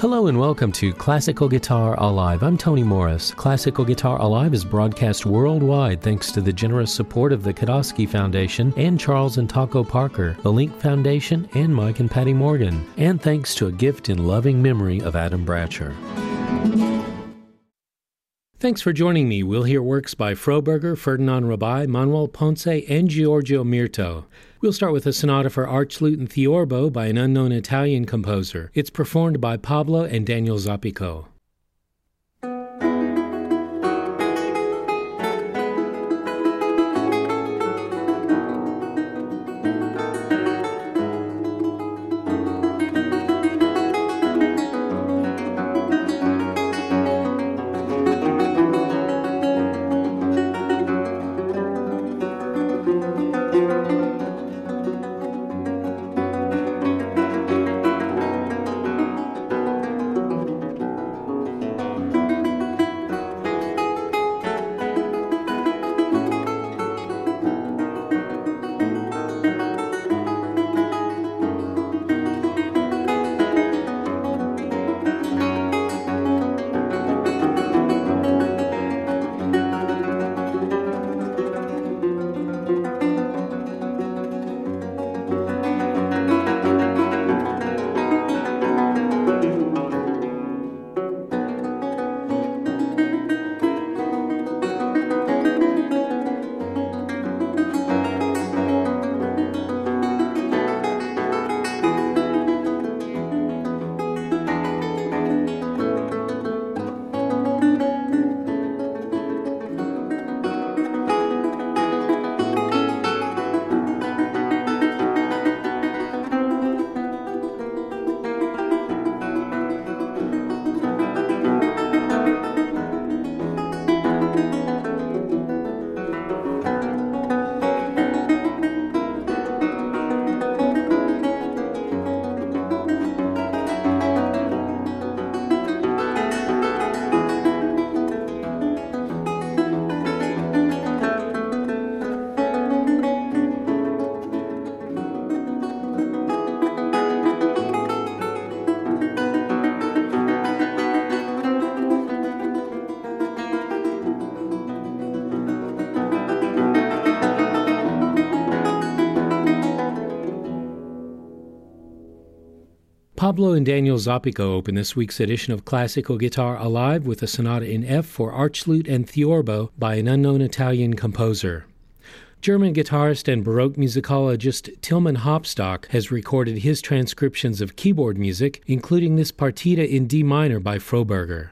Hello and welcome to Classical Guitar Alive. I'm Tony Morris. Classical Guitar Alive is broadcast worldwide thanks to the generous support of the Kodosky Foundation and Charles and Taco Parker, the Link Foundation, and Mike and Patty Morgan, and thanks to a gift in loving memory of Adam Bratcher. Thanks for joining me. We'll hear works by Froberger, Ferdinand Rebay, Manuel Ponce, and Giorgio Mirto. We'll start with a sonata for arch lute and theorbo by an unknown Italian composer. It's performed by Pablo and Daniel Zapico. Pablo and Daniel Zapico open this week's edition of Classical Guitar Alive with a sonata in F for archlute and theorbo by an unknown Italian composer. German guitarist and Baroque musicologist Tilman Hopstock has recorded his transcriptions of keyboard music, including this partita in D minor by Froberger.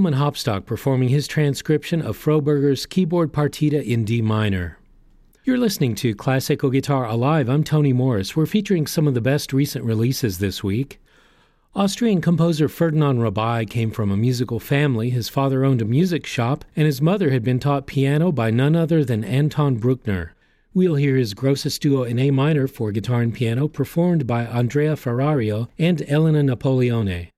Tilman Hopstock performing his transcription of Froberger's keyboard partita in D minor. You're listening to Classical Guitar Alive. I'm Tony Morris. We're featuring some of the best recent releases this week. Austrian composer Ferdinand Rebay came from a musical family. His father owned a music shop, and his mother had been taught piano by none other than Anton Bruckner. We'll hear his Grosses Duo in A minor for guitar and piano, performed by Andrea Ferrario and Elena Napoleone.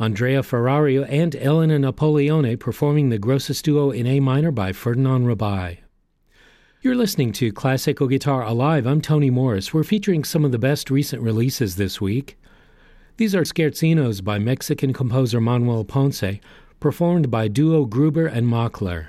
Andrea Ferrario and Elena Napoleone performing the Grosses Duo in A minor by Ferdinand Rebay. You're listening to Classical Guitar Alive. I'm Tony Morris. We're featuring some of the best recent releases this week. These are scherzinos by Mexican composer Manuel Ponce, performed by duo Gruber and Maklar.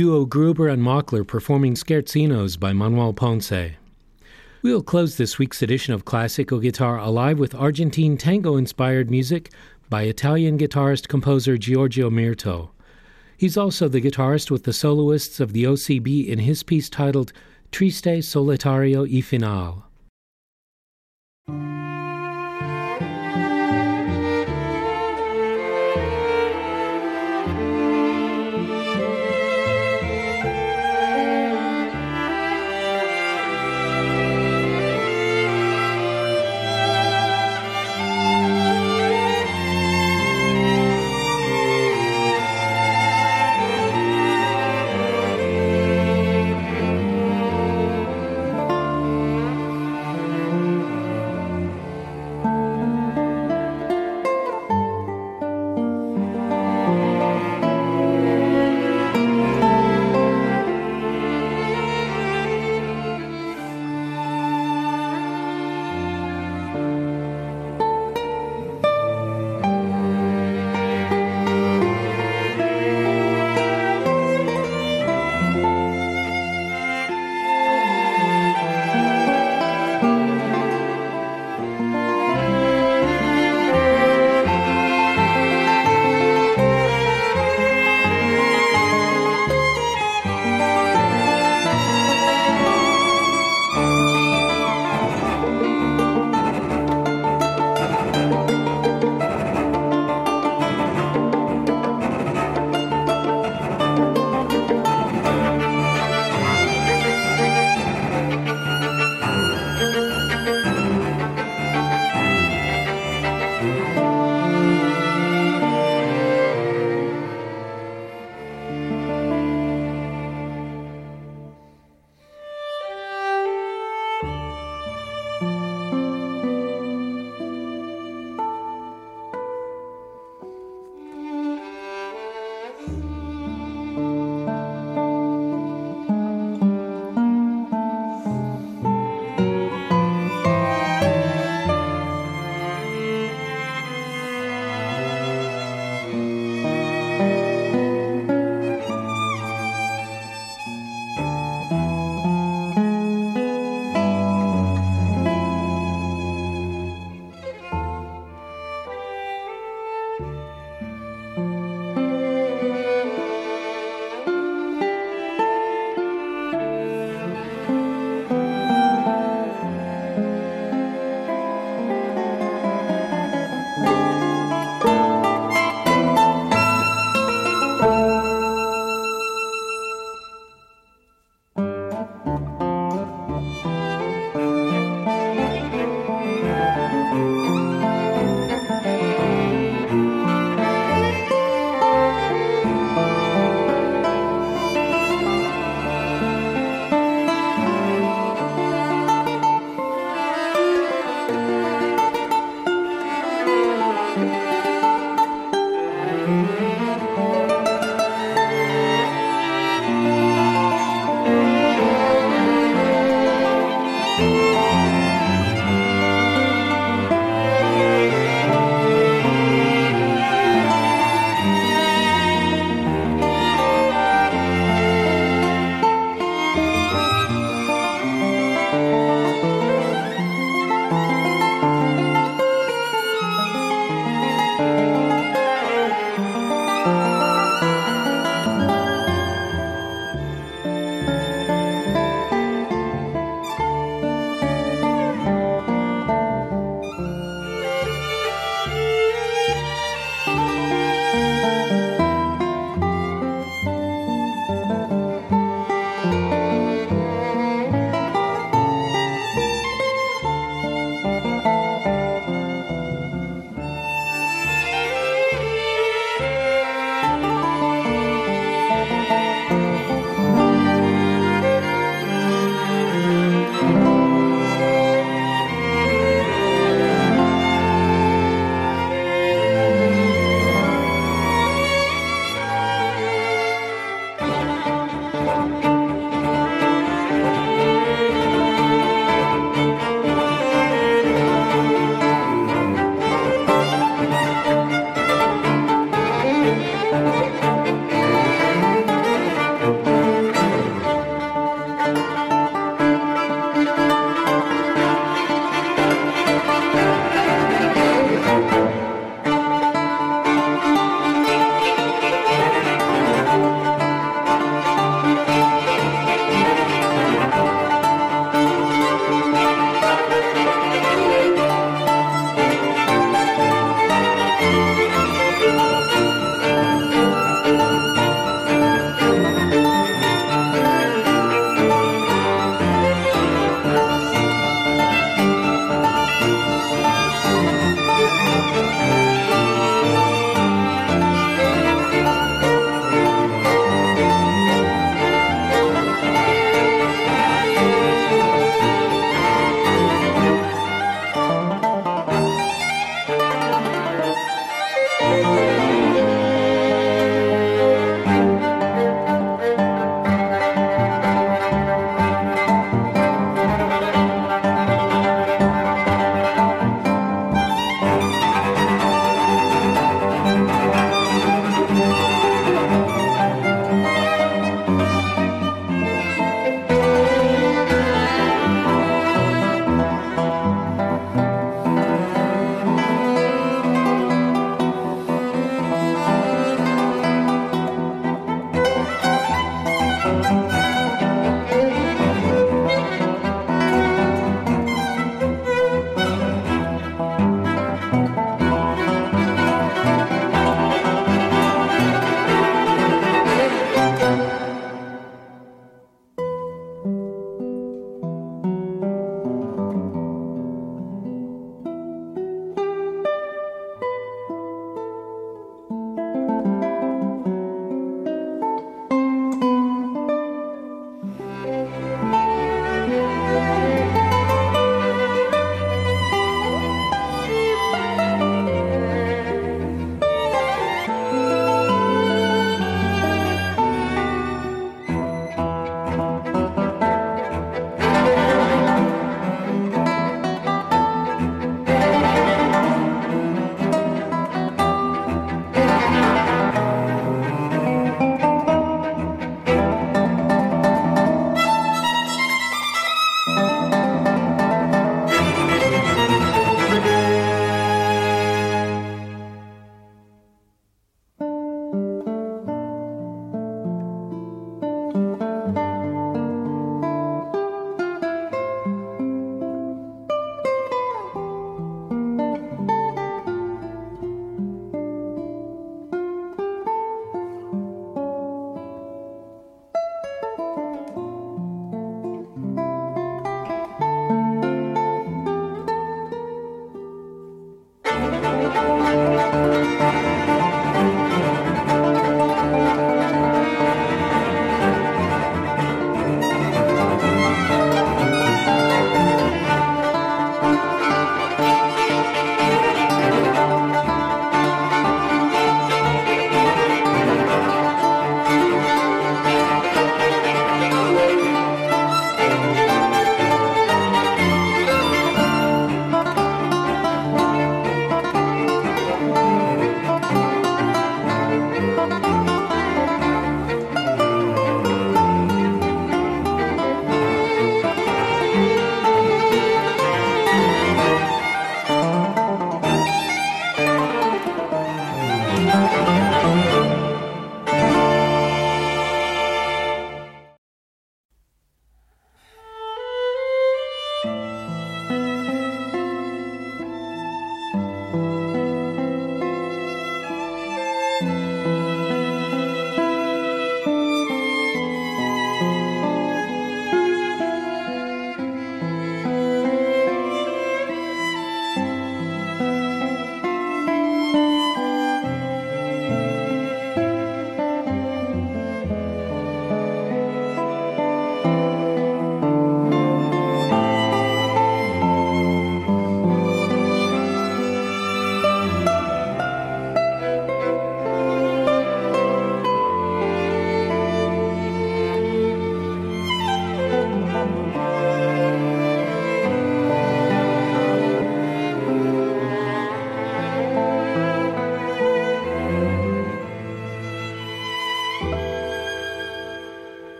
Duo Gruber and Maklar performing Scherzinos by Manuel Ponce. We'll close this week's edition of Classical Guitar Alive with Argentine tango inspired music by Italian guitarist composer Giorgio Mirto. He's also the guitarist with the soloists of the OCB in his piece titled Triste Solitario y Final.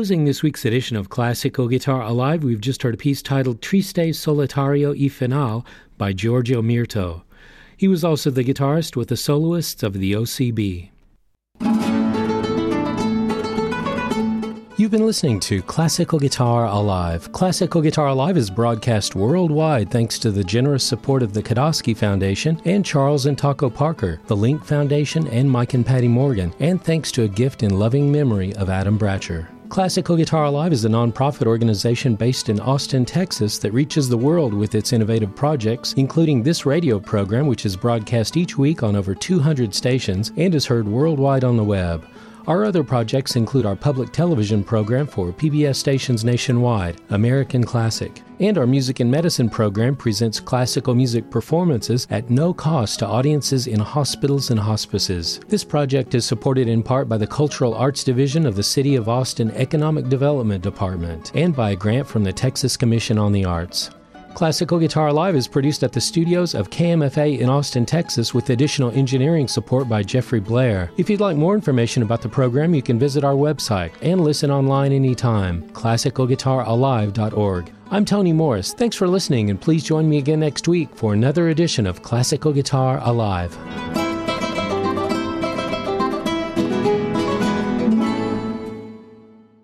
Closing this week's edition of Classical Guitar Alive, we've just heard a piece titled Triste Solitario y Final by Giorgio Mirto. He was also the guitarist with the soloists of the OCB. You've been listening to Classical Guitar Alive. Classical Guitar Alive is broadcast worldwide thanks to the generous support of the Kodosky Foundation and Charles and Taco Parker, the Link Foundation, and Mike and Patty Morgan, and thanks to a gift in loving memory of Adam Bratcher. Classical Guitar Alive is a nonprofit organization based in Austin, Texas that reaches the world with its innovative projects, including this radio program, which is broadcast each week on over 200 stations and is heard worldwide on the web. Our other projects include our public television program for PBS stations nationwide, American Classic, and our music and medicine program presents classical music performances at no cost to audiences in hospitals and hospices. This project is supported in part by the Cultural Arts Division of the City of Austin Economic Development Department and by a grant from the Texas Commission on the Arts. Classical Guitar Alive is produced at the studios of KMFA in Austin, Texas, with additional engineering support by Jeffrey Blair. If you'd like more information about the program, you can visit our website and listen online anytime, classicalguitaralive.org. I'm Tony Morris. Thanks for listening, and please join me again next week for another edition of Classical Guitar Alive.